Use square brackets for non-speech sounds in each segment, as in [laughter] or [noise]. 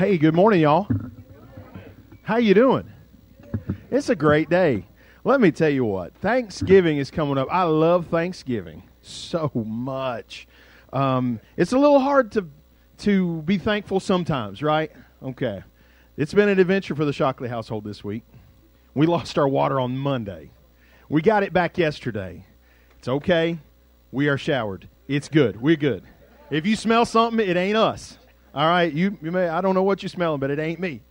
Hey, good morning, y'all. How you doing? It's a great day. Let me tell you what. Thanksgiving is coming up. I love Thanksgiving so much. Um, it's a little hard to to be thankful sometimes, right? Okay. It's been an adventure for the Shockley household this week. We lost our water on Monday. We got it back yesterday. It's okay. We are showered. It's good. We're good. If you smell something, it ain't us. All right, you, you may I don't know what you're smelling, but it ain't me.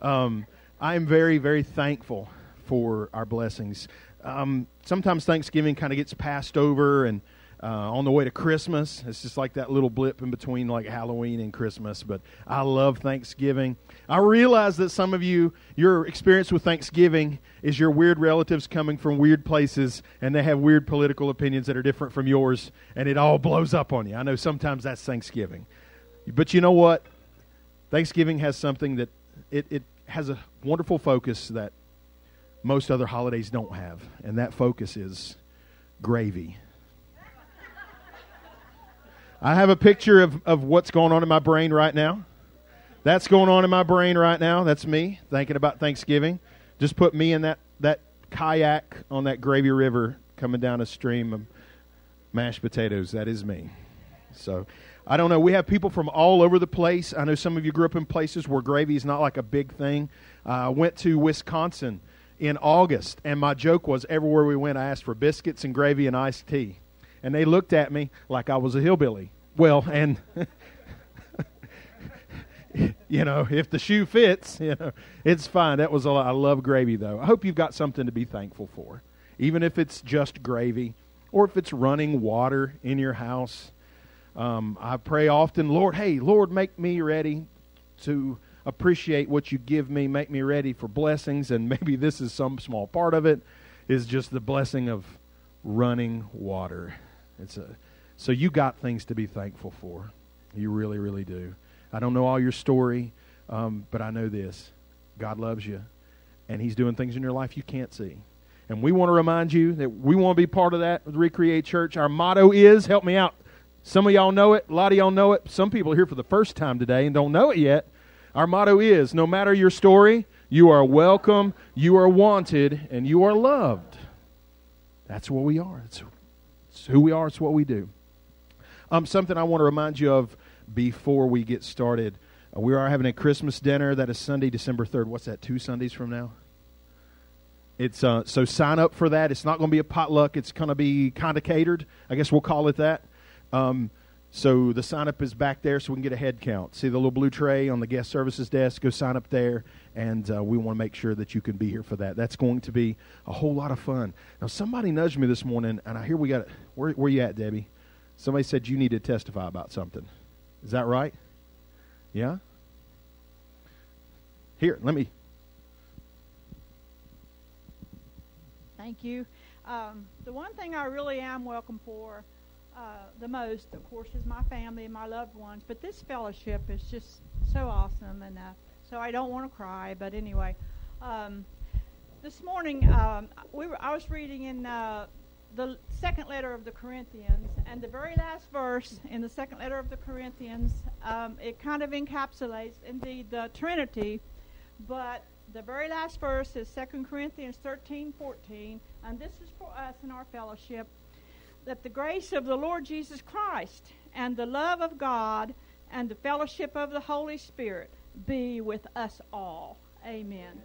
Um, I am very very thankful for our blessings. Um, sometimes Thanksgiving kind of gets passed over, and uh, on the way to Christmas, it's just like that little blip in between like Halloween and Christmas. But I love Thanksgiving. I realize that some of you, your experience with Thanksgiving is your weird relatives coming from weird places, and they have weird political opinions that are different from yours, and it all blows up on you. I know sometimes that's Thanksgiving. But you know what? Thanksgiving has something that it, it has a wonderful focus that most other holidays don't have, and that focus is gravy. I have a picture of, of what's going on in my brain right now. That's going on in my brain right now. That's me thinking about Thanksgiving. Just put me in that, that kayak on that gravy river coming down a stream of mashed potatoes. That is me. So I don't know. We have people from all over the place. I know some of you grew up in places where gravy is not like a big thing. Uh, I went to Wisconsin in August, and my joke was everywhere we went, I asked for biscuits and gravy and iced tea. And they looked at me like I was a hillbilly. Well, and. [laughs] you know, if the shoe fits, [laughs] you know, it's fine. That was a lot. I love gravy, though. I hope you've got something to be thankful for, even if it's just gravy or if it's running water in your house. Um, I pray often, Lord, hey, Lord, make me ready to appreciate what you give me. Make me ready for blessings, and [laughs] maybe this is some small part of it. Is just the blessing of running water. It's a so you got things to be thankful for. You really, really do. I don't know all your story, um, but I know this: God loves you, and He's doing things in your life you can't see. And we want to remind you that we want to be part of that Recreate Church. Our motto is, help me out, some of y'all know it. A lot of y'all know it. Some people are here for the first time today and don't know it yet. Our motto is no matter your story, you are welcome, you are wanted, and you are loved. That's what we are. It's, it's who we are, it's what we do. Um, something I want to remind you of before we get started. Uh, we are having a Christmas dinner that is Sunday, December 3rd. What's that, two Sundays from now? It's uh, So sign up for that. It's not going to be a potluck, it's going to be kind of catered. I guess we'll call it that. Um, so the sign up is back there so we can get a head count. See the little blue tray on the guest services desk? Go sign up there, and uh, we want to make sure that you can be here for that. That's going to be a whole lot of fun. Now, somebody nudged me this morning, and I hear we got it. Where, where you at, Debbie? Somebody said you need to testify about something. Is that right? Yeah? Here, let me. Thank you. Um, the one thing I really am welcome for uh, the most, of course, is my family and my loved ones. But this fellowship is just so awesome, and uh, so I don't want to cry. But anyway, um, this morning um, we were, I was reading in uh, the second letter of the Corinthians, and the very last verse in the second letter of the Corinthians, um, it kind of encapsulates indeed the Trinity, but the very last verse is 2 Corinthians 13, 14, and this is for us in our fellowship that the grace of the Lord Jesus Christ and the love of God and the fellowship of the Holy Spirit be with us all. Amen.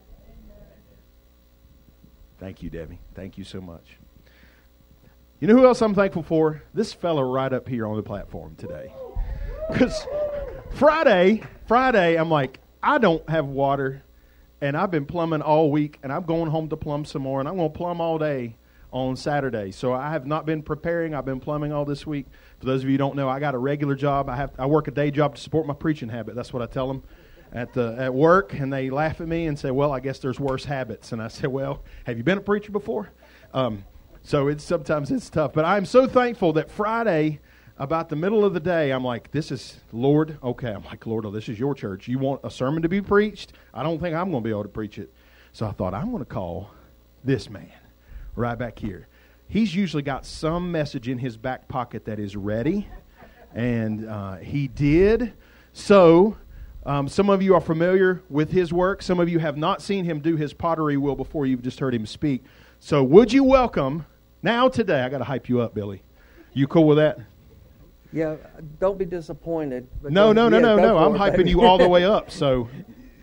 Thank you, Debbie. Thank you so much. You know who else I'm thankful for? This fella right up here on the platform today. Because Friday, Friday, I'm like, I don't have water, and I've been plumbing all week, and I'm going home to plumb some more, and I'm going to plumb all day on Saturday. So I have not been preparing. I've been plumbing all this week. For those of you who don't know, I got a regular job. I have I work a day job to support my preaching habit. That's what I tell them at the at work, and they laugh at me and say, "Well, I guess there's worse habits." And I say, "Well, have you been a preacher before?" Um, so it's sometimes it's tough, but I'm so thankful that Friday, about the middle of the day, I'm like, "This is Lord." Okay, I'm like, "Lord, oh, this is your church. You want a sermon to be preached? I don't think I'm going to be able to preach it." So I thought I'm going to call this man right back here. He's usually got some message in his back pocket that is ready, and uh, he did. So Um, some of you are familiar with his work. Some of you have not seen him do his pottery wheel before. You've just heard him speak. So, would you welcome now today? I got to hype you up, Billy. You cool with that? Yeah, don't be disappointed. No, no, no, yeah, no, no. I'm hyping baby. you all the [laughs] way up. So,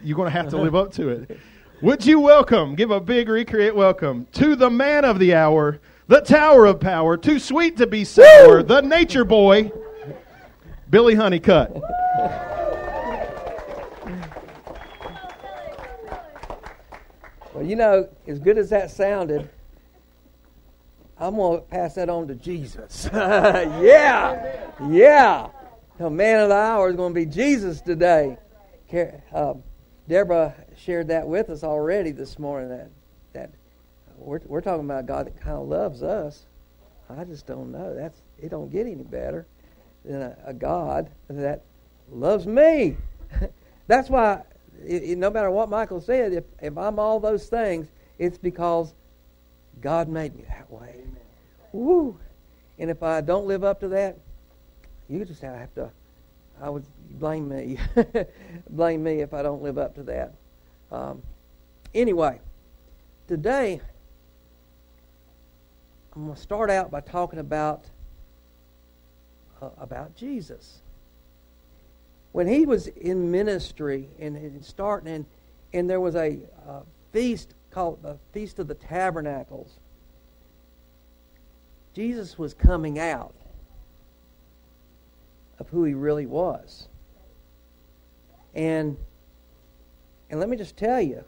you're going to have to live up to it. Would you welcome, give a big recreate welcome to the man of the hour, the tower of power, too sweet to be sour, the nature boy, Billy Huneycutt. Well, you know, as good as that sounded, I'm going to pass that on to Jesus. [laughs] yeah, yeah. The man of the hour is going to be Jesus today. Uh, Deborah shared that with us already this morning. That that we're we're talking about a God that kind of loves us. I just don't know. That's it. Don't get any better than a, a God that loves me. [laughs] That's why, i i no matter what Michael said, if, if I'm all those things, it's because God made me that way. Woo! And if I don't live up to that, you just have to. I would blame me. [laughs] blame me if I don't live up to that. Um, anyway, today I'm going to start out by talking about uh, about Jesus when he was in ministry and, and starting, and, and there was a uh, feast called the Feast of the Tabernacles, Jesus was coming out of who he really was. And and let me just tell you,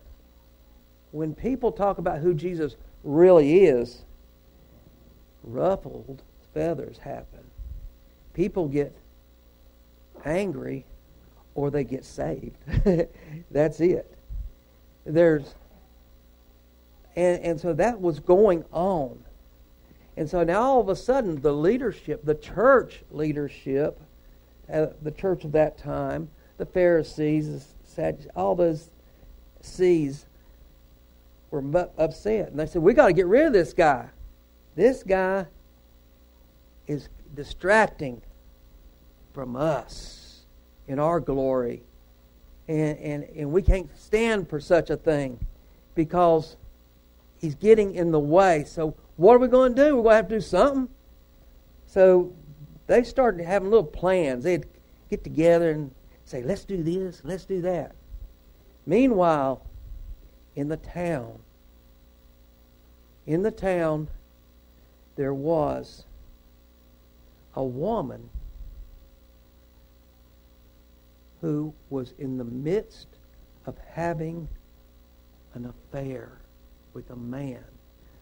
when people talk about who Jesus really is, ruffled feathers happen. People get angry or they get saved. [laughs] That's it. There's and, and so that was going on. And so now all of a sudden the leadership, the church leadership, uh, the church of that time, the Pharisees, all those C's were upset. And they said, we got to get rid of this guy. This guy is distracting from us in our glory. And, and, and we can't stand for such a thing because he's getting in the way. So, what are we going to do? We're going to have to do something. So, they started having little plans. They'd get together and say, let's do this, let's do that. Meanwhile, in the town, in the town, there was a woman who was in the midst of having an affair with a man.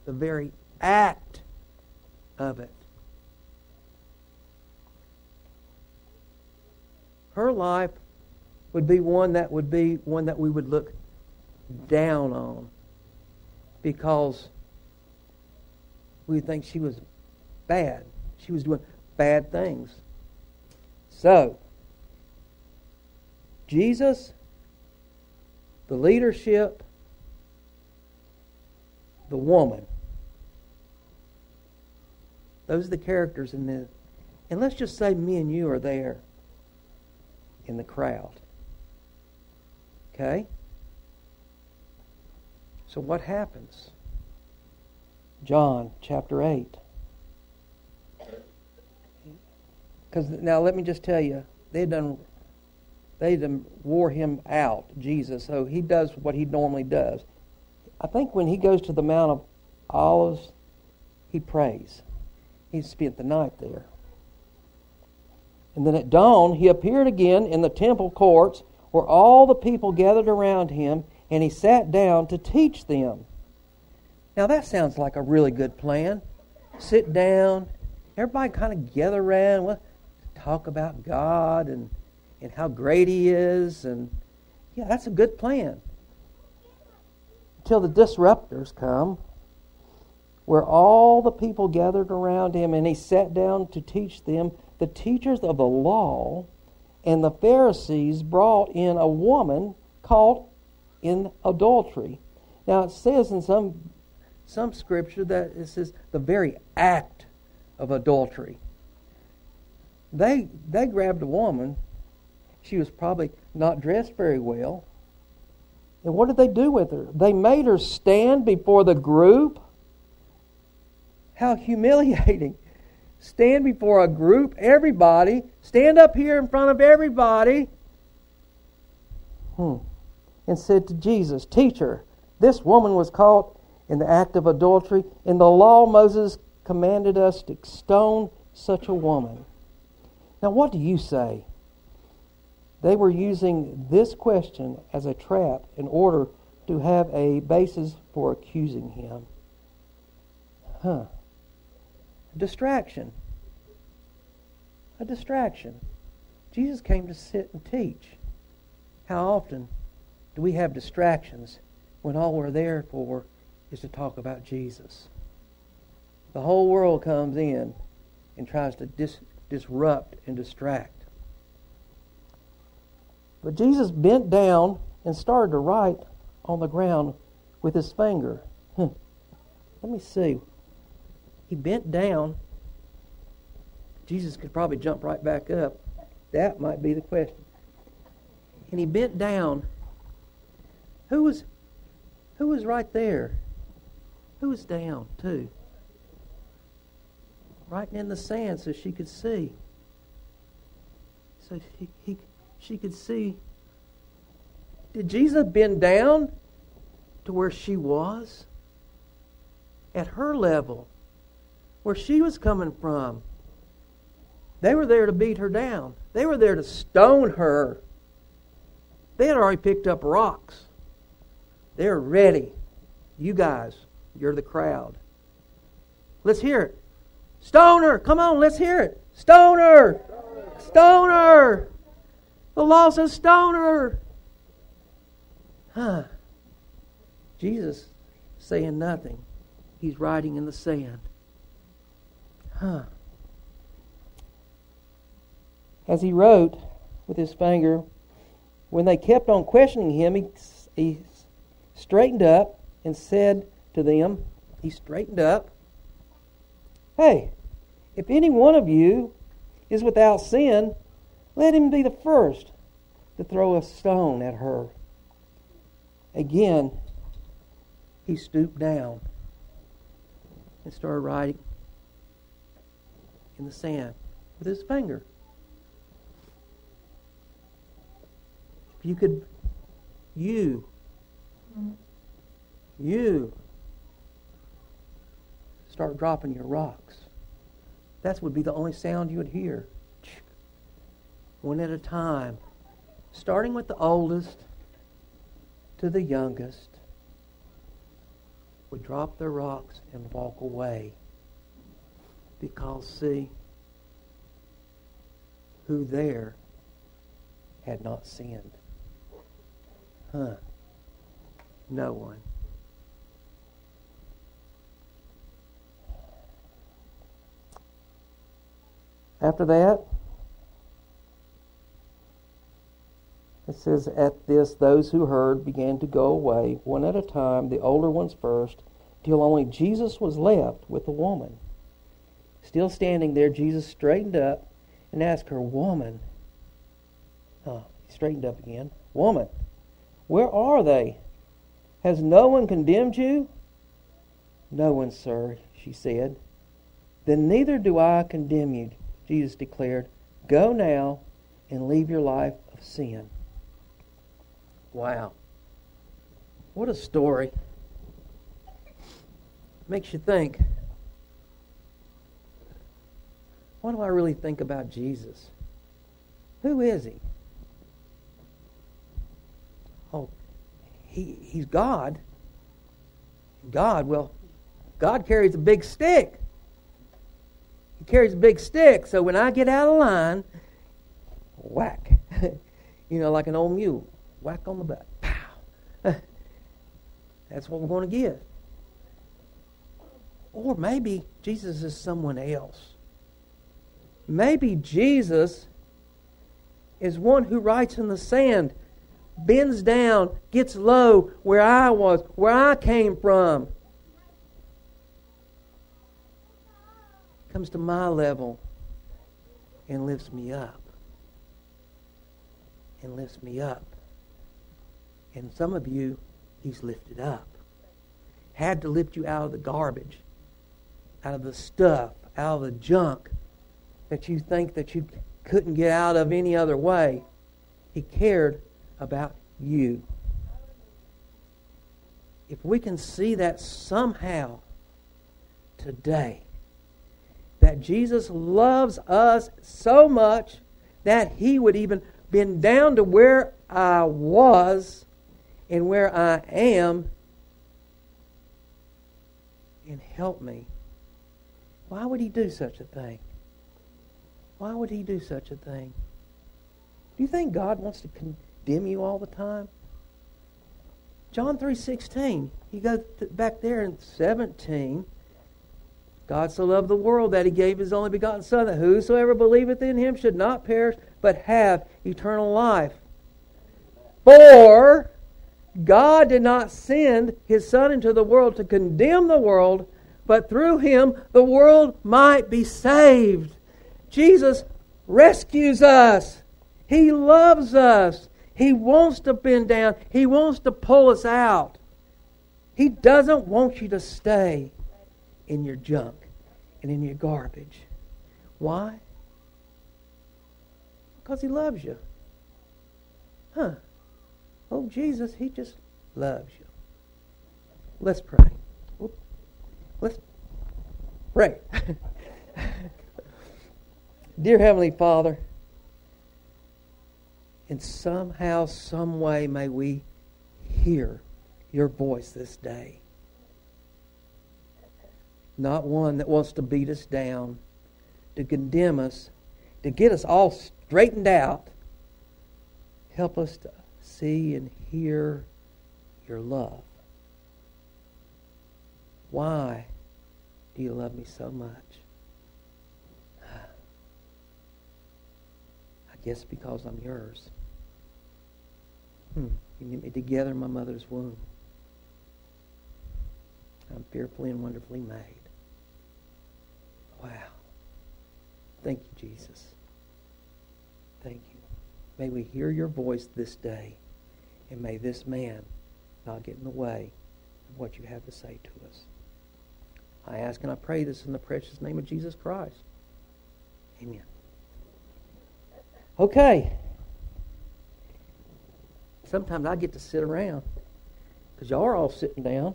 The very act of it. Her life would be one that would be one that we would look down on because we think she was bad. She was doing bad things. So, Jesus, the leadership, the woman. Those are the characters in this. And let's just say me and you are there in the crowd. Okay? So what happens? John chapter 8. Because now let me just tell you, they done they done wore him out, Jesus. So he does what he normally does. I think when he goes to the Mount of Olives, he prays. He spent the night there. And then at dawn, he appeared again in the temple courts where all the people gathered around him, and he sat down to teach them. Now that sounds like a really good plan. Sit down, everybody kind of gather around, well, talk about God and, and how great he is, and yeah, that's a good plan. Until the disruptors come, where all the people gathered around him, and he sat down to teach them. The teachers of the law and the Pharisees brought in a woman caught in adultery. Now it says in some some scripture that it says the very act of adultery. They they grabbed a woman She was probably not dressed very well. And what did they do with her? They made her stand before the group. How humiliating. Stand before a group, everybody. Stand up here in front of everybody. Hmm. And said to Jesus, Teacher, this woman was caught in the act of adultery. In the law, Moses commanded us to stone such a woman. Now, what do you say? They were using this question as a trap in order to have a basis for accusing him. Huh. Distraction. A distraction. Jesus came to sit and teach. How often do we have distractions when all we're there for is to talk about Jesus? The whole world comes in and tries to dis- disrupt and distract. But Jesus bent down and started to write on the ground with his finger. [laughs] Let me see. He bent down. Jesus could probably jump right back up. That might be the question. And he bent down. Who was who was right there? Who was down too? Writing in the sand so she could see. So he, he she could see. Did Jesus bend down to where she was? At her level, where she was coming from. They were there to beat her down. They were there to stone her. They had already picked up rocks. They're ready. You guys, you're the crowd. Let's hear it. Stoner, come on, let's hear it. Stoner! Stoner! The law says stone her. Huh. Jesus saying nothing. He's writing in the sand. Huh. As he wrote with his finger, when they kept on questioning him, he, he straightened up and said to them, he straightened up, Hey, if any one of you is without sin, let him be the first to throw a stone at her. Again, he stooped down and started writing in the sand with his finger. If you could, you, you, start dropping your rocks. That would be the only sound you would hear one at a time, starting with the oldest to the youngest, would drop their rocks and walk away. Because, see, who there had not sinned? Huh? No one. After that, It says, At this, those who heard began to go away, one at a time, the older ones first, till only Jesus was left with the woman. Still standing there, Jesus straightened up and asked her, Woman, oh, he straightened up again, Woman, where are they? Has no one condemned you? No one, sir, she said. Then neither do I condemn you, Jesus declared. Go now and leave your life of sin. Wow. What a story. Makes you think. What do I really think about Jesus? Who is he? Oh, he, he's God. God, well, God carries a big stick. He carries a big stick, so when I get out of line, whack. [laughs] you know, like an old mule whack on the butt. Pow. [laughs] That's what we're going to get. Or maybe Jesus is someone else. Maybe Jesus is one who writes in the sand, bends down, gets low where I was, where I came from. Comes to my level and lifts me up. and lifts me up. And some of you, He's lifted up. Had to lift you out of the garbage, out of the stuff, out of the junk that you think that you couldn't get out of any other way. He cared about you. If we can see that somehow today, that Jesus loves us so much that he would even been down to where I was and where I am and help me. Why would he do such a thing? Why would he do such a thing? Do you think God wants to condemn you all the time? John 3:16. You go back there in 17. God so loved the world that he gave his only begotten son that whosoever believeth in him should not perish but have eternal life. For God did not send his son into the world to condemn the world, but through him the world might be saved. Jesus rescues us. He loves us. He wants to bend down. He wants to pull us out. He doesn't want you to stay in your junk and in your garbage. Why? Because he loves you. Huh. Oh, Jesus, he just loves you. Let's pray. Let's pray. [laughs] Dear Heavenly Father, in somehow, some way, may we hear your voice this day. Not one that wants to beat us down, to condemn us, to get us all straightened out. Help us to see and hear your love. Why do you love me so much? Yes, because I'm yours. Hmm. You knit me together in my mother's womb. I'm fearfully and wonderfully made. Wow. Thank you, Jesus. Thank you. May we hear your voice this day, and may this man not get in the way of what you have to say to us. I ask and I pray this in the precious name of Jesus Christ. Amen. Okay. Sometimes I get to sit around because y'all are all sitting down.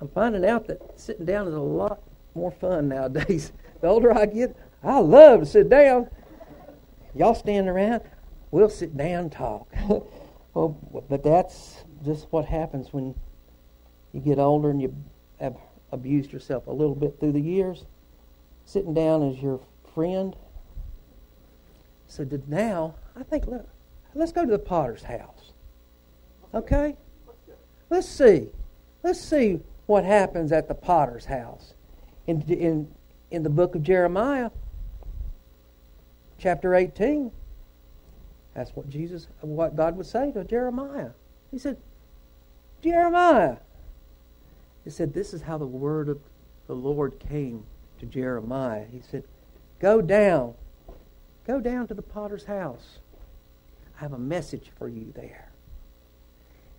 I'm finding out that sitting down is a lot more fun nowadays. [laughs] The older I get, I love to sit down. Y'all stand around, we'll sit down and talk. [laughs] well, but that's just what happens when you get older and you have abused yourself a little bit through the years. Sitting down is your friend so now, I think, look, let's go to the potter's house. Okay? Let's see. Let's see what happens at the potter's house. In, in, in the book of Jeremiah, chapter 18, that's what Jesus, what God would say to Jeremiah. He said, Jeremiah. He said, This is how the word of the Lord came to Jeremiah. He said, Go down Go down to the potter's house. I have a message for you there.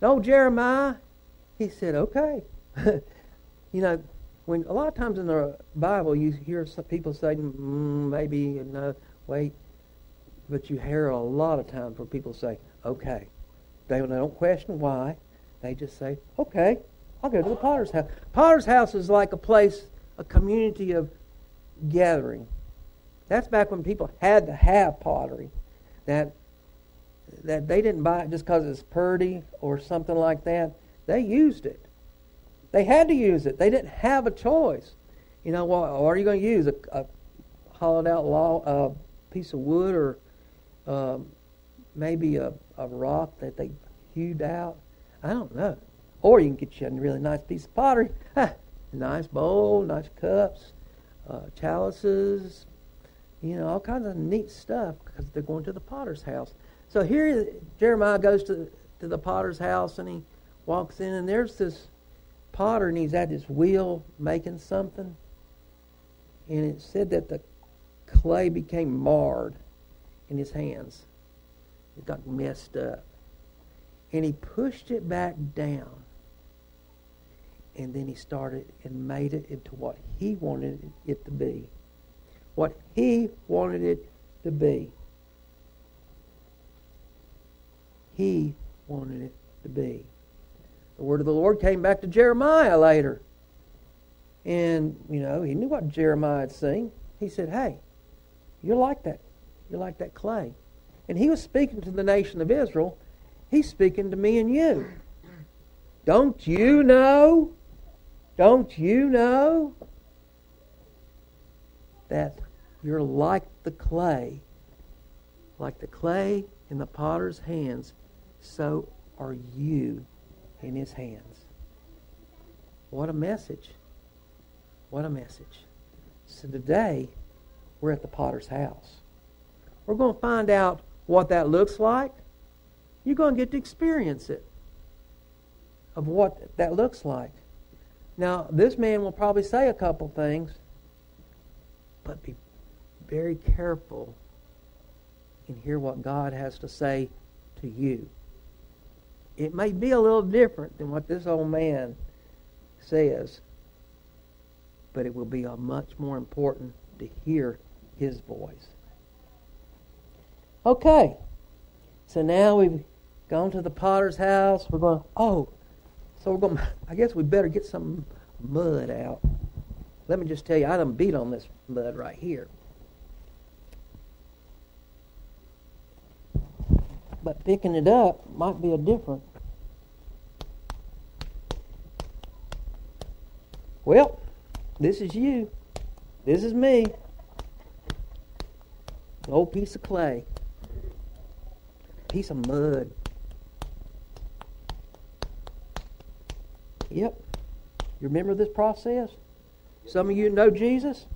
And old Jeremiah, he said, okay. [laughs] you know, when a lot of times in the Bible you hear some people say, mm, maybe, no, wait. But you hear a lot of times where people say, okay. They don't question why. They just say, okay, I'll go to the potter's house. Potter's house is like a place, a community of gathering. That's back when people had to have pottery. That that they didn't buy it just because it's pretty or something like that. They used it. They had to use it. They didn't have a choice. You know, what, what are you going to use? A, a hollowed out piece of wood or um, maybe a, a rock that they hewed out? I don't know. Or you can get you a really nice piece of pottery. [laughs] nice bowl, nice cups, uh, chalices, you know, all kinds of neat stuff because they're going to the potter's house. So here Jeremiah goes to, to the potter's house and he walks in, and there's this potter, and he's at his wheel making something. And it said that the clay became marred in his hands. It got messed up. And he pushed it back down. And then he started and made it into what he wanted it to be. What he wanted it to be. He wanted it to be. The word of the Lord came back to Jeremiah later. And, you know, he knew what Jeremiah had seen. He said, Hey, you're like that. You're like that clay. And he was speaking to the nation of Israel. He's speaking to me and you. Don't you know? Don't you know that you're like the clay? Like the clay in the potter's hands, so are you in his hands. What a message. What a message. So today, we're at the potter's house. We're going to find out what that looks like. You're going to get to experience it of what that looks like. Now, this man will probably say a couple things, but be very careful and hear what God has to say to you. It may be a little different than what this old man says, but it will be a much more important to hear his voice. Okay, so now we've gone to the potter's house. We're going, oh, so we're going, [laughs] I guess we better get some mud out. Let me just tell you, I done beat on this mud right here. But picking it up might be a different. Well, this is you. This is me. An old piece of clay. Piece of mud. Yep. You remember this process? Some of you know Jesus?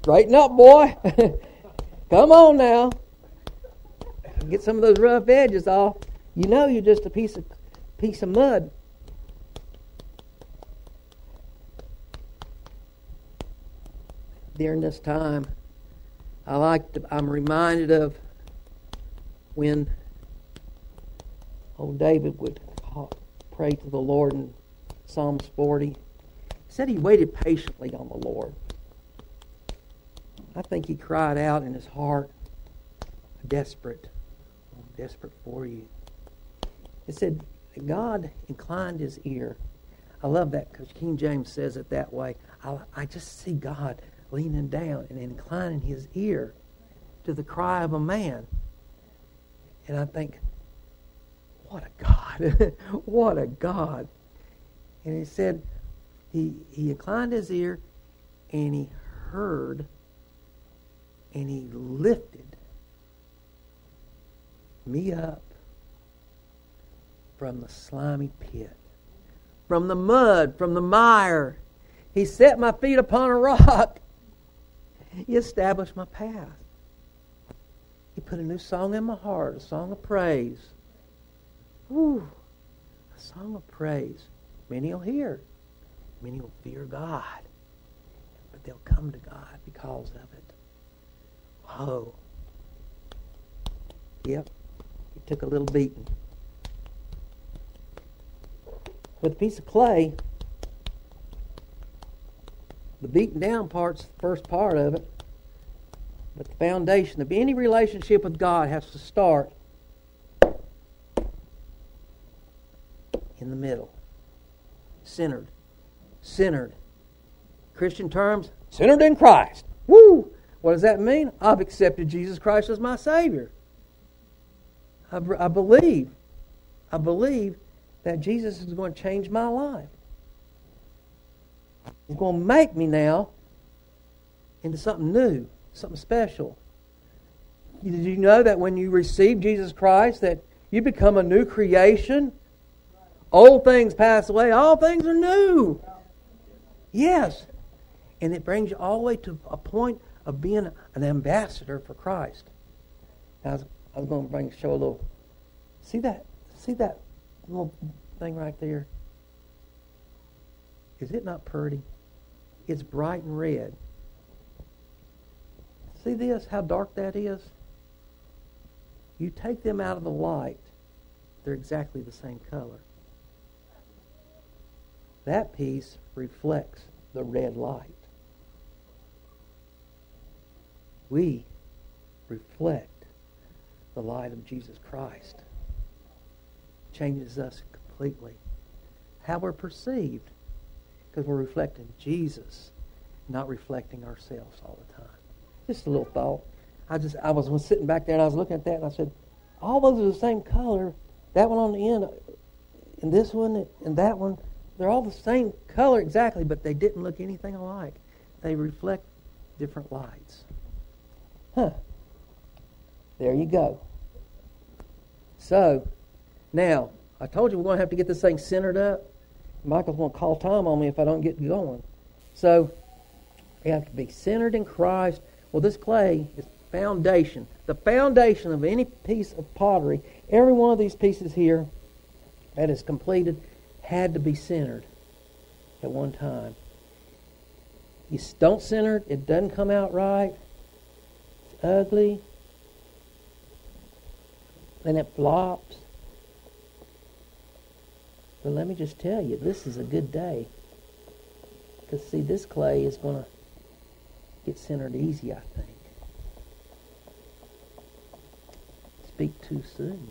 Straighten up, boy. [laughs] Come on now. Get some of those rough edges off. You know you're just a piece of piece of mud. During this time, I like to, I'm reminded of when old David would pray to the Lord in Psalms 40. He said he waited patiently on the Lord. I think he cried out in his heart, desperate. Desperate for you. It said, God inclined his ear. I love that because King James says it that way. I, I just see God leaning down and inclining his ear to the cry of a man. And I think, what a God. [laughs] what a God. And he said, he, he inclined his ear and he heard and he lifted me up from the slimy pit, from the mud, from the mire. He set my feet upon a rock. He established my path. He put a new song in my heart, a song of praise. Whew, a song of praise. Many will hear. Many will fear God. But they'll come to God because of it. Oh. Yep. He took a little beating. With a piece of clay, the beaten down part's the first part of it. But the foundation of any relationship with God has to start in the middle. Centered. Centered. Christian terms, centered in Christ. Woo! What does that mean? I've accepted Jesus Christ as my Savior. I, I believe, I believe that Jesus is going to change my life. He's going to make me now into something new, something special. Did you know that when you receive Jesus Christ, that you become a new creation? Old things pass away, all things are new. Yes. And it brings you all the way to a point of being an ambassador for Christ. I was, I was going to bring show a little. See that? See that little thing right there? Is it not pretty? It's bright and red. See this? How dark that is? You take them out of the light, they're exactly the same color. That piece reflects the red light. We reflect the light of Jesus Christ. Changes us completely. How we're perceived, because we're reflecting Jesus, not reflecting ourselves all the time. Just a little thought. I just I was sitting back there and I was looking at that and I said, all those are the same color. That one on the end, and this one and that one, they're all the same color exactly, but they didn't look anything alike. They reflect different lights. Huh. There you go. So, now, I told you we're going to have to get this thing centered up. Michael's going to call time on me if I don't get going. So, we have to be centered in Christ. Well, this clay is foundation. The foundation of any piece of pottery, every one of these pieces here that is completed had to be centered at one time. You don't center it, it doesn't come out right. Ugly. Then it flops. But let me just tell you, this is a good day. Because, see, this clay is going to get centered easy, I think. Speak too soon.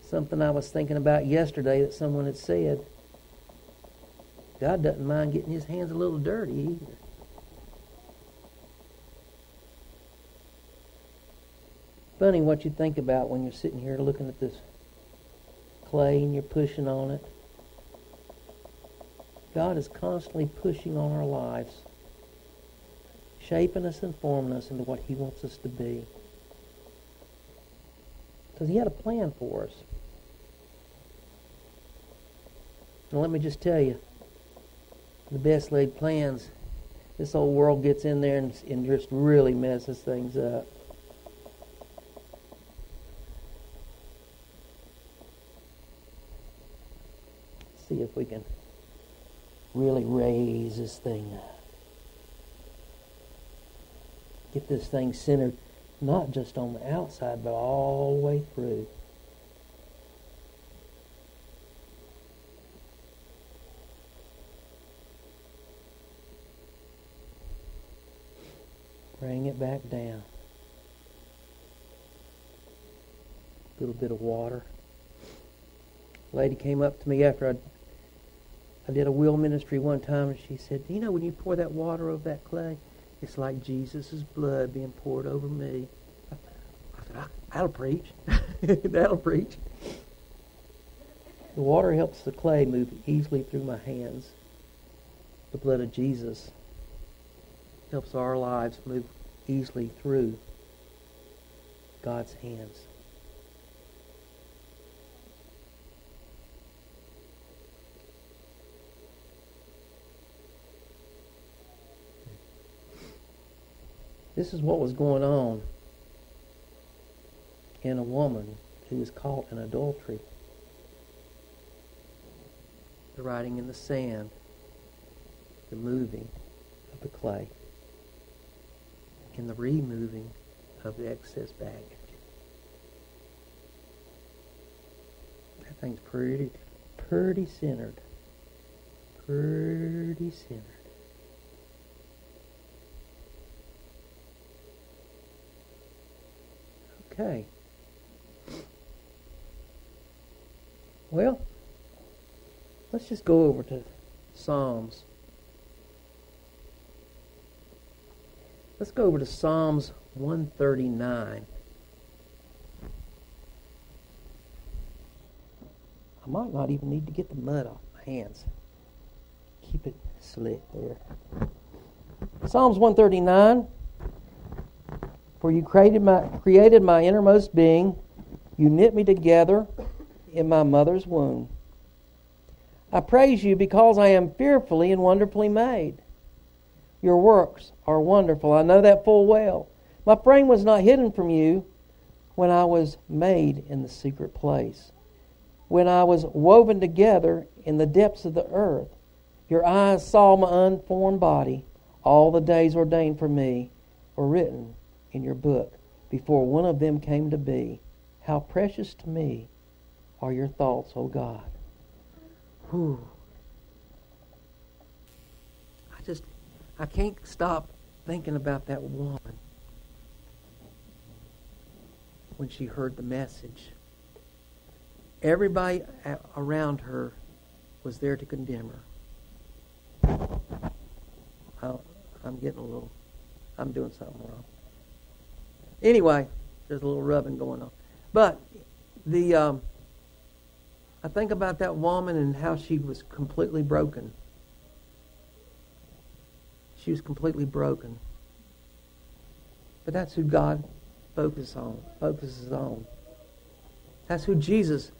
Something I was thinking about yesterday that someone had said. God doesn't mind getting his hands a little dirty either. Funny what you think about when you're sitting here looking at this clay and you're pushing on it. God is constantly pushing on our lives, shaping us and forming us into what He wants us to be. Because He had a plan for us. And let me just tell you, the best laid plans, this old world gets in there and, and just really messes things up. see if we can really raise this thing up. Get this thing centered not just on the outside, but all the way through. Bring it back down. A little bit of water. A lady came up to me after I I did a will ministry one time, and she said, "You know, when you pour that water over that clay, it's like Jesus' blood being poured over me." I said, "That'll preach. [laughs] That'll preach." The water helps the clay move easily through my hands. The blood of Jesus helps our lives move easily through God's hands. This is what was going on in a woman who was caught in adultery. The writing in the sand, the moving of the clay, and the removing of the excess baggage. That thing's pretty, pretty centered. Pretty centered. Okay. Well, let's just go over to Psalms. Let's go over to Psalms 139. I might not even need to get the mud off my hands. Keep it slick there. Psalms 139. For you created my, created my innermost being. You knit me together in my mother's womb. I praise you because I am fearfully and wonderfully made. Your works are wonderful. I know that full well. My frame was not hidden from you when I was made in the secret place, when I was woven together in the depths of the earth. Your eyes saw my unformed body. all the days ordained for me were written in your book before one of them came to be. How precious to me are your thoughts, O God. Whew. I just, I can't stop thinking about that woman when she heard the message. Everybody around her was there to condemn her. I'm getting a little, I'm doing something wrong. Anyway, there's a little rubbing going on. But the, um, I think about that woman and how she was completely broken. Was completely broken. But that's who God focuses on, focuses on. That's who Jesus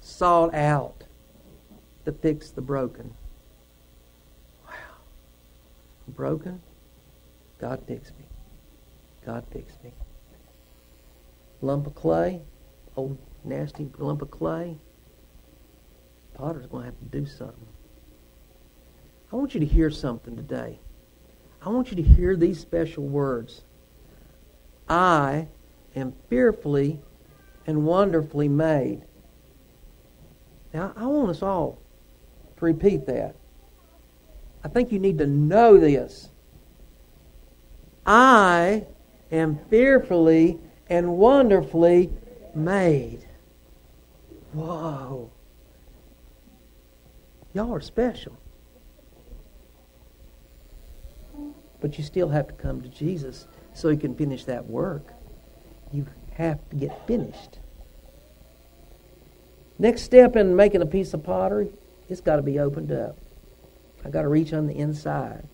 sought out to fix the broken. Wow. Broken? God fix me. God fix me. Lump of clay, old nasty lump of clay. Potter's going to have to do something. I want you to hear something today. I want you to hear these special words. I am fearfully and wonderfully made. Now, I want us all to repeat that. I think you need to know this. I am fearfully and wonderfully made. Whoa. Y'all are special. But you still have to come to Jesus so he can finish that work. You have to get finished. Next step in making a piece of pottery, it's got to be opened up. I got to reach on the inside.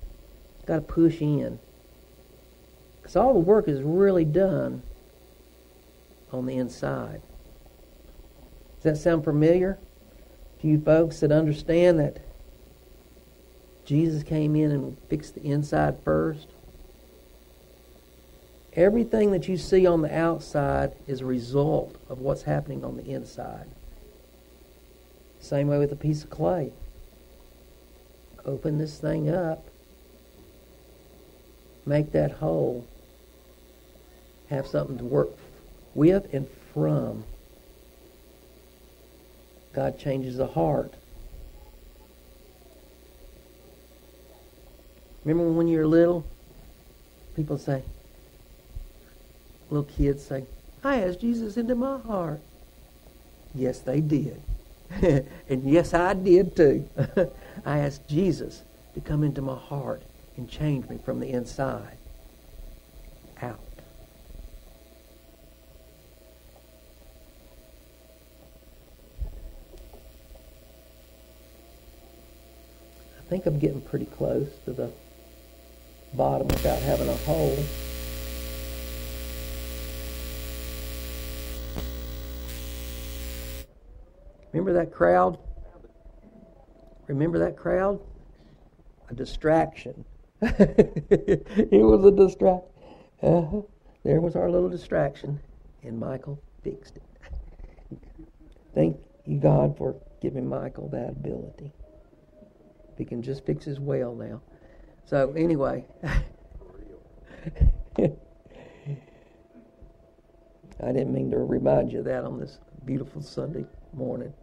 Got to push in. Because all the work is really done on the inside. Does that sound familiar to you folks that understand that Jesus came in and fixed the inside first? Everything that you see on the outside is a result of what's happening on the inside. Same way with a piece of clay. Open this thing up, make that hole, have something to work with and from. God changes the heart. Remember when you were little? People say, little kids say, I asked Jesus into my heart. Yes, they did. [laughs] and yes, I did too. [laughs] I asked Jesus to come into my heart and change me from the inside out. I think I'm getting pretty close to the bottom without having a hole. Remember that crowd? Remember that crowd? A distraction. [laughs] it was a distraction. Uh-huh. There was our little distraction, and Michael fixed it. [laughs] Thank you, God, for giving Michael that ability. He can just fix his well now. So, anyway. [laughs] I didn't mean to remind you of that on this beautiful Sunday morning.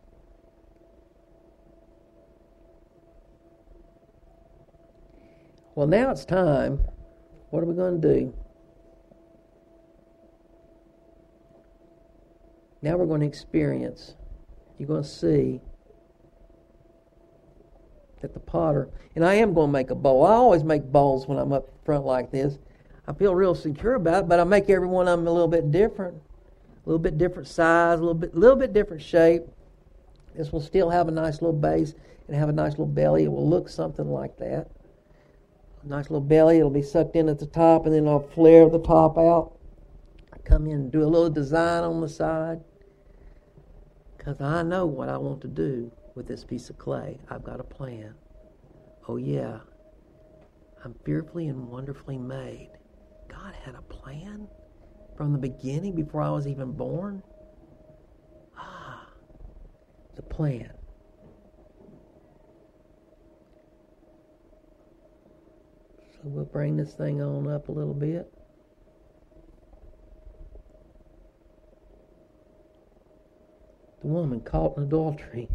Well, now it's time. What are we going to do? Now we're going to experience. You're going to see that the potter, and I am going to make a bowl. I always make bowls when I'm up front like this. I feel real secure about it, but I make every one of them a little bit different a little bit different size, a little bit, little bit different shape. This will still have a nice little base and have a nice little belly. It will look something like that. A nice little belly. It'll be sucked in at the top, and then I'll flare the top out. Come in and do a little design on the side. Because I know what I want to do with this piece of clay. I've got a plan. Oh, yeah. I'm fearfully and wonderfully made. God had a plan from the beginning before I was even born? Ah, the plan. So we'll bring this thing on up a little bit. The woman caught in adultery.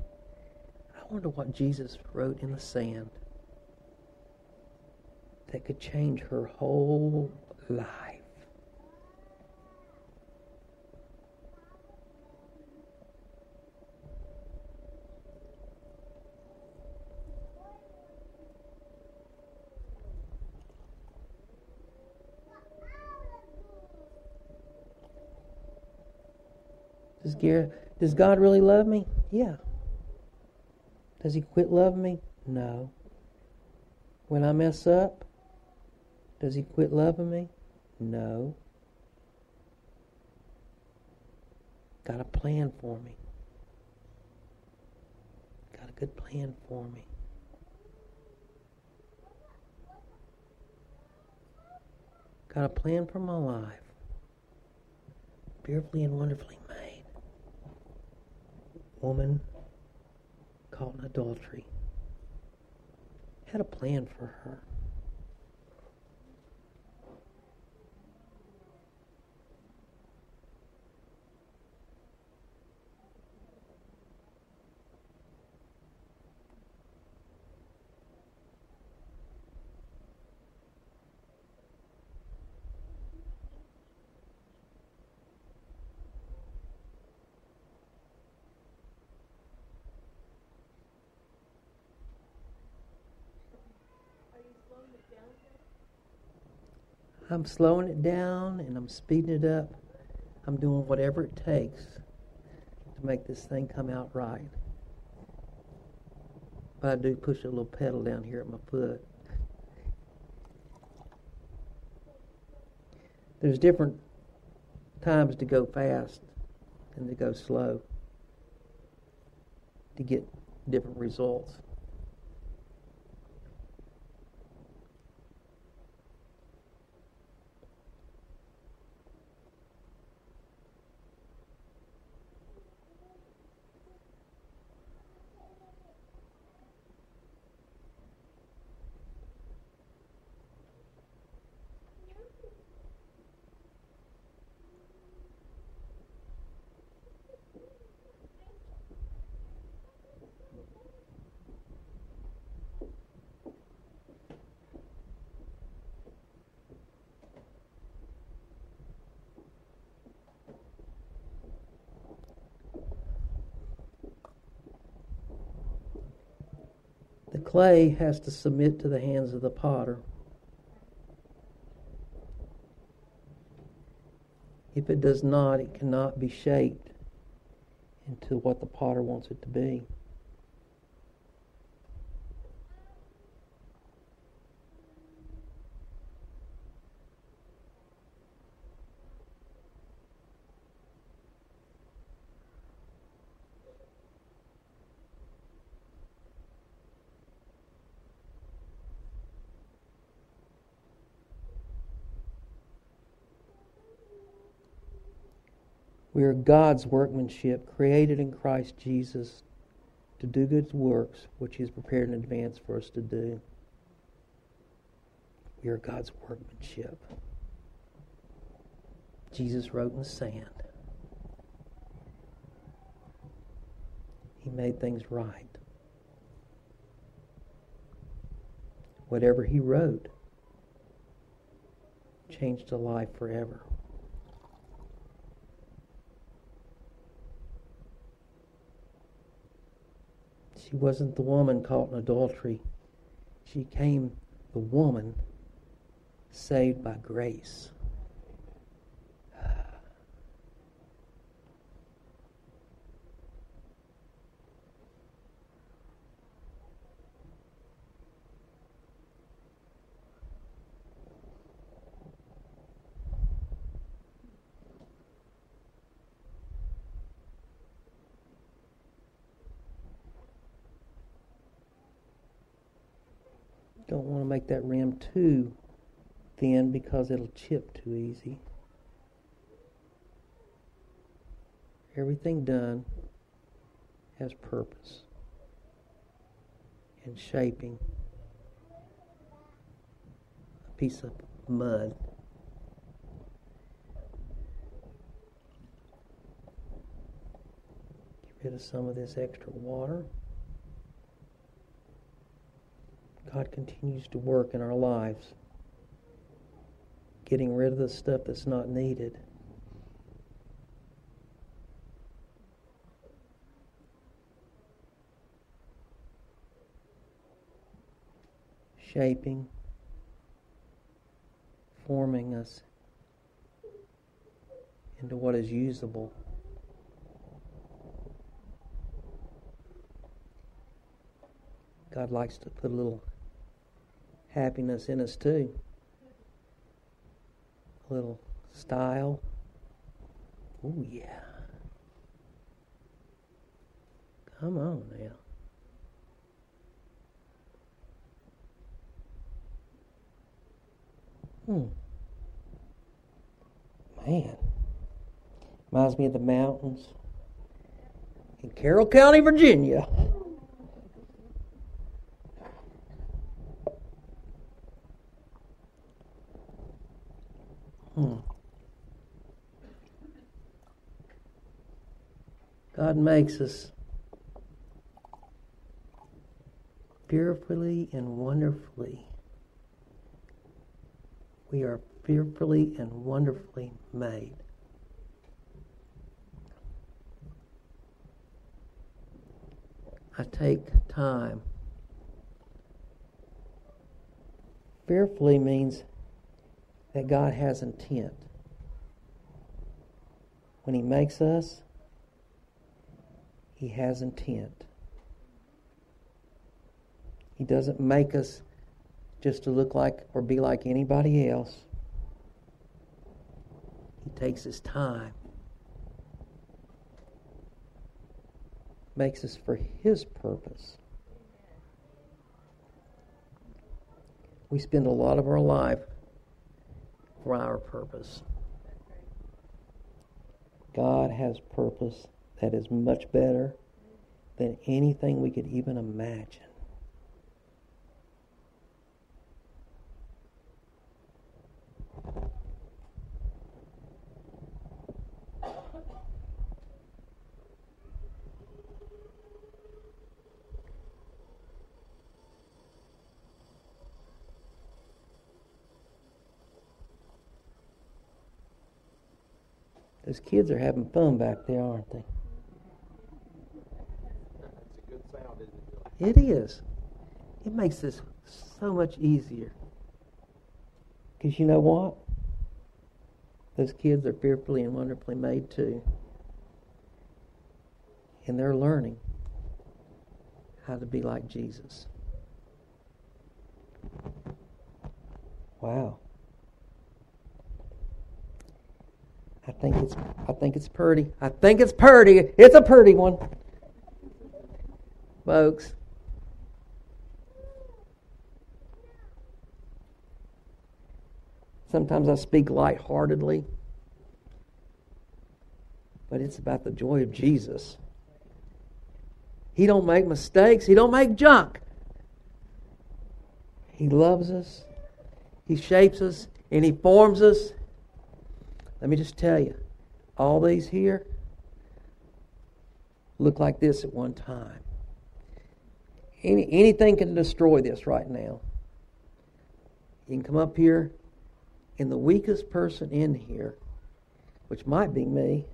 I wonder what Jesus wrote in the sand that could change her whole life. Does, does God really love me? Yeah. Does He quit loving me? No. When I mess up, does He quit loving me? No. Got a plan for me. Got a good plan for me. Got a plan for my life. Beautifully and wonderfully made. Woman caught in adultery. Had a plan for her. I'm slowing it down and I'm speeding it up. I'm doing whatever it takes to make this thing come out right. But I do push a little pedal down here at my foot. There's different times to go fast and to go slow to get different results. Clay has to submit to the hands of the potter. If it does not, it cannot be shaped into what the potter wants it to be. We are God's workmanship, created in Christ Jesus to do good works which He has prepared in advance for us to do. We are God's workmanship. Jesus wrote in the sand. He made things right. Whatever He wrote changed a life forever. She wasn't the woman caught in adultery. She came the woman saved by grace. Don't want to make that rim too thin because it'll chip too easy. Everything done has purpose and shaping a piece of mud. Get rid of some of this extra water. God continues to work in our lives, getting rid of the stuff that's not needed. Shaping, forming us into what is usable. God likes to put a little happiness in us too. A little style. Oh, yeah. Come on now. Hmm. Man. Reminds me of the mountains in Carroll County, Virginia. Hmm. God makes us fearfully and wonderfully. We are fearfully and wonderfully made. I take time. Fearfully means that God has intent. When He makes us, He has intent. He doesn't make us just to look like or be like anybody else. He takes His time, makes us for His purpose. We spend a lot of our life for our purpose. God has purpose that is much better than anything we could even imagine. Those kids are having fun back there, aren't they? Sound, it? It is. It makes this so much easier. Because you know what? Those kids are fearfully and wonderfully made too. And they're learning how to be like Jesus. Wow. I think it's I think it's pretty. I think it's pretty. It's a pretty one. Folks. Sometimes I speak lightheartedly, but it's about the joy of Jesus. He don't make mistakes, he don't make junk. He loves us. He shapes us and he forms us let me just tell you, all these here look like this at one time. Any, anything can destroy this right now. You can come up here, and the weakest person in here, which might be me,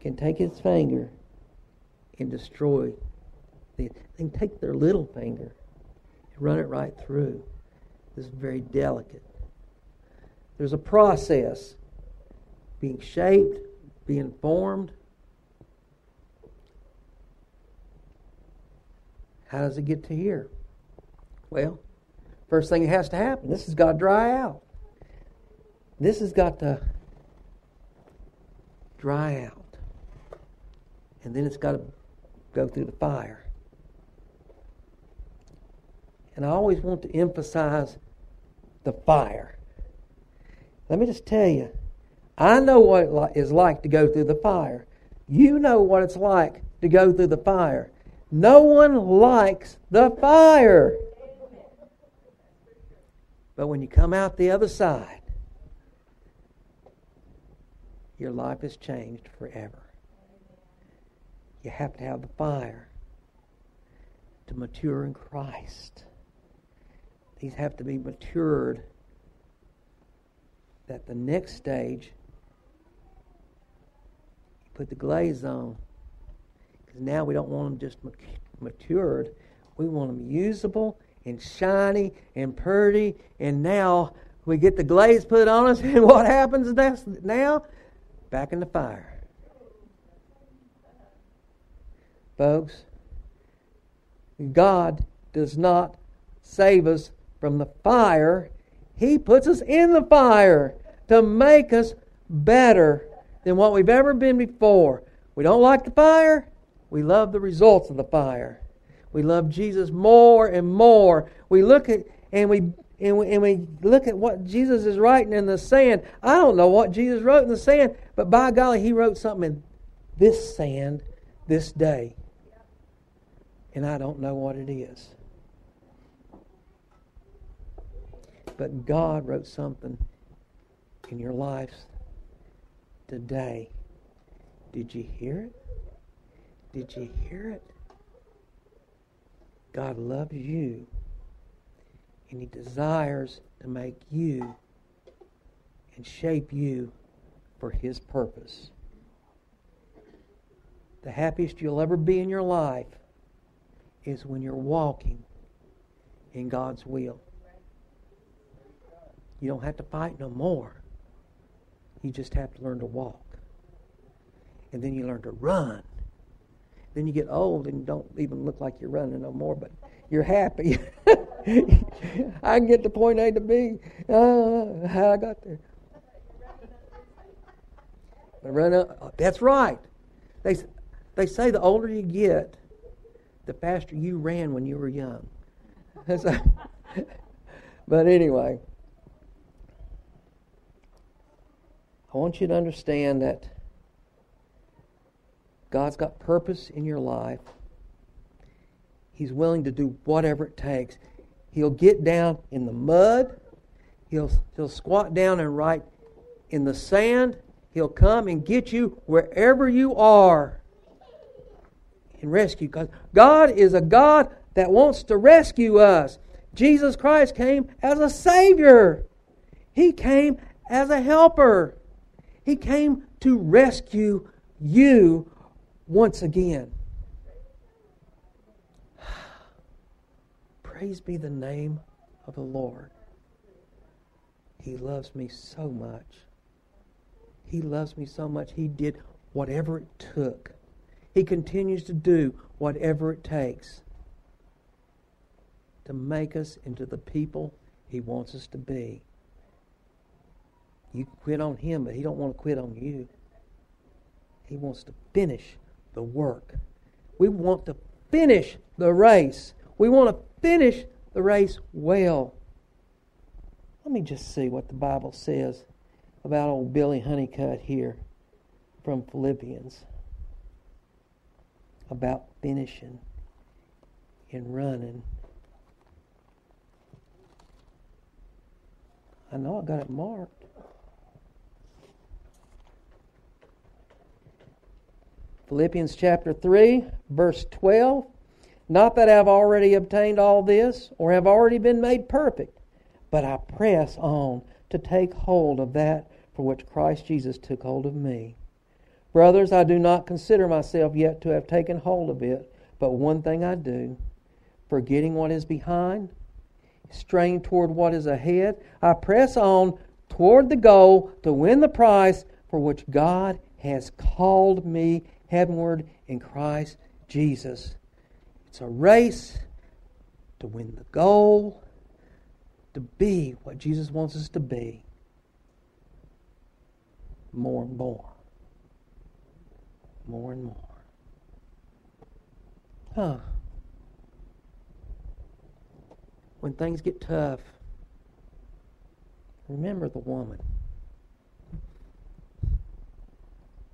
can take his finger and destroy. The, they can take their little finger and run it right through. This is very delicate. There's a process being shaped, being formed. How does it get to here? Well, first thing that has to happen, this has got to dry out. This has got to dry out. And then it's got to go through the fire. And I always want to emphasize the fire. Let me just tell you, I know what it is like to go through the fire. You know what it's like to go through the fire. No one likes the fire. But when you come out the other side, your life has changed forever. You have to have the fire to mature in Christ. These have to be matured that the next stage put the glaze on. Because now we don't want them just matured. We want them usable and shiny and pretty. And now we get the glaze put on us [laughs] and what happens now? Back in the fire. Folks god does not save us from the fire. He puts us in the fire to make us better than what we've ever been before. We don't like the fire. We love the results of the fire. We love Jesus more and more. We look at and we and we, and we look at what Jesus is writing in the sand. I don't know what Jesus wrote in the sand, but by golly, he wrote something in this sand this day. And I don't know what it is. But God wrote something in your lives today. Did you hear it? Did you hear it? God loves you, and He desires to make you and shape you for His purpose. The happiest you'll ever be in your life is when you're walking in God's will. You don't have to fight no more. You just have to learn to walk. And then you learn to run. Then you get old and don't even look like you're running no more, but you're happy. [laughs] I can get to point A to B. Uh, how I got there. I run up. That's right. They, they say the older you get, the faster you ran when you were young. [laughs] but anyway. I want you to understand that God's got purpose in your life. He's willing to do whatever it takes. He'll get down in the mud. He'll, he'll squat down and write in the sand. He'll come and get you wherever you are and rescue. Because God is a God that wants to rescue us. Jesus Christ came as a Savior, He came as a helper. He came to rescue you once again. Praise be the name of the Lord. He loves me so much. He loves me so much. He did whatever it took. He continues to do whatever it takes to make us into the people He wants us to be. You quit on him, but he don't want to quit on you. He wants to finish the work. We want to finish the race. We want to finish the race well. Let me just see what the Bible says about old Billy Huneycutt here from Philippians about finishing and running. I know I got it marked. Philippians chapter 3, verse 12. Not that I have already obtained all this or have already been made perfect, but I press on to take hold of that for which Christ Jesus took hold of me. Brothers, I do not consider myself yet to have taken hold of it, but one thing I do, forgetting what is behind, straining toward what is ahead, I press on toward the goal to win the prize for which God has called me heavenward in Christ Jesus. It's a race to win the goal, to be what Jesus wants us to be more and more. More and more. Huh. When things get tough, remember the woman.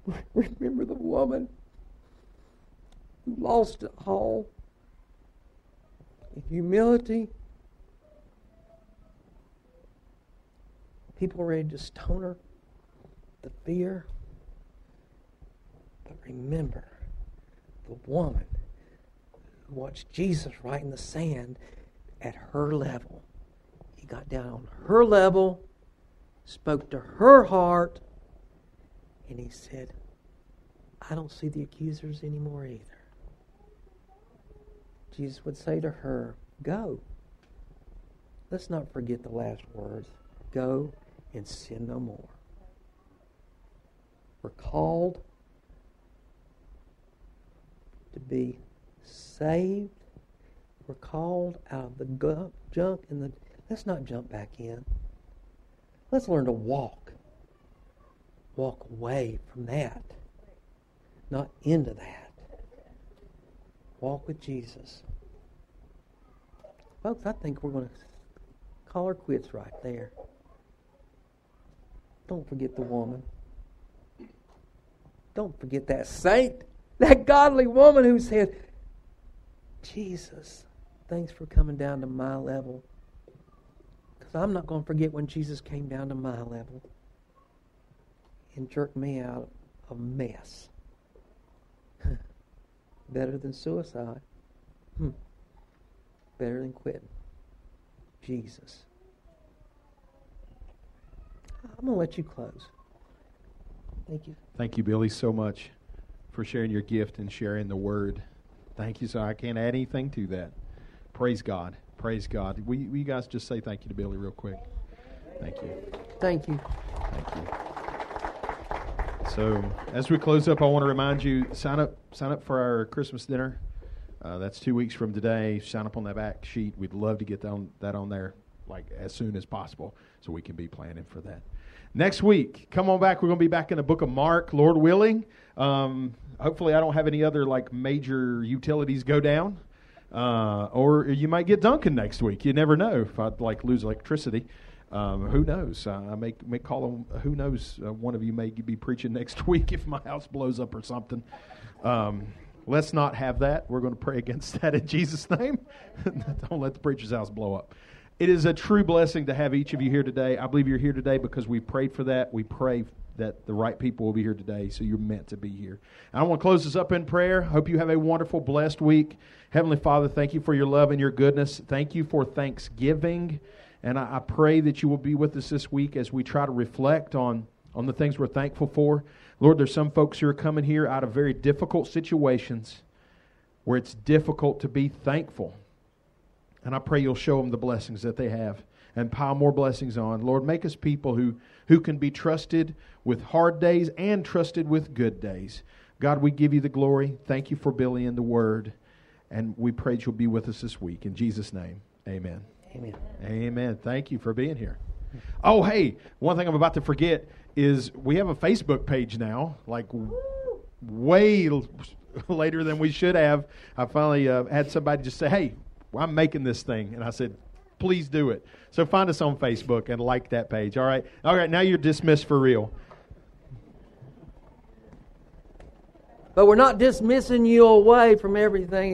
[laughs] Remember the woman who lost it all in humility People ready to stone her. The fear. But remember, the woman who watched Jesus write in the sand at her level. He got down on her level, spoke to her heart, and he said, I don't see the accusers anymore either. Jesus would say to her, Go. Let's not forget the last words. Go and sin no more. We're called to be saved. We're called out of the junk and the. Let's not jump back in. Let's learn to walk. Walk away from that, not into that. Walk with Jesus. Folks, I think we're going to call her quits right there. Don't forget the woman. Don't forget that saint, that godly woman who said, Jesus, thanks for coming down to my level. Because I'm not going to forget when Jesus came down to my level and jerked me out of a mess. [laughs] Better than suicide. Hmm. Better than quitting. Jesus. I'm going to let you close. Thank you. Thank you, Billy, so much for sharing your gift and sharing the word. Thank you. So I can't add anything to that. Praise God. Praise God. We, you guys just say thank you to Billy real quick. Thank you. Thank you. Thank you. So as we close up, I want to remind you sign up sign up for our Christmas dinner. Uh, that's two weeks from today. Sign up on that back sheet. We'd love to get that on, that on there like as soon as possible so we can be planning for that. Next week, come on back. We're going to be back in the book of Mark, Lord willing. Um, hopefully, I don't have any other like major utilities go down. Uh, or you might get Duncan next week. You never know if I'd like lose electricity. Um, who knows? Uh, I may, may call them. Who knows? Uh, one of you may be preaching next [laughs] week if my house blows up or something. Um, let's not have that. We're going to pray against [laughs] that in Jesus' name. [laughs] Don't let the preacher's house blow up. It is a true blessing to have each of you here today. I believe you're here today because we prayed for that. We pray that the right people will be here today, so you're meant to be here. I want to close this up in prayer. Hope you have a wonderful, blessed week. Heavenly Father, thank you for your love and your goodness. Thank you for Thanksgiving. And I, I pray that you will be with us this week as we try to reflect on, on the things we're thankful for. Lord, there's some folks who are coming here out of very difficult situations where it's difficult to be thankful. And I pray you'll show them the blessings that they have and pile more blessings on. Lord, make us people who, who can be trusted with hard days and trusted with good days. God, we give you the glory. Thank you for Billy and the word. And we pray you'll be with us this week. In Jesus' name, amen. Amen. Amen. Thank you for being here. Oh, hey, one thing I'm about to forget is we have a Facebook page now, like way [laughs] later than we should have. I finally uh, had somebody just say, hey, I'm making this thing. And I said, please do it. So find us on Facebook and like that page. All right. All right. Now you're dismissed for real. But we're not dismissing you away from everything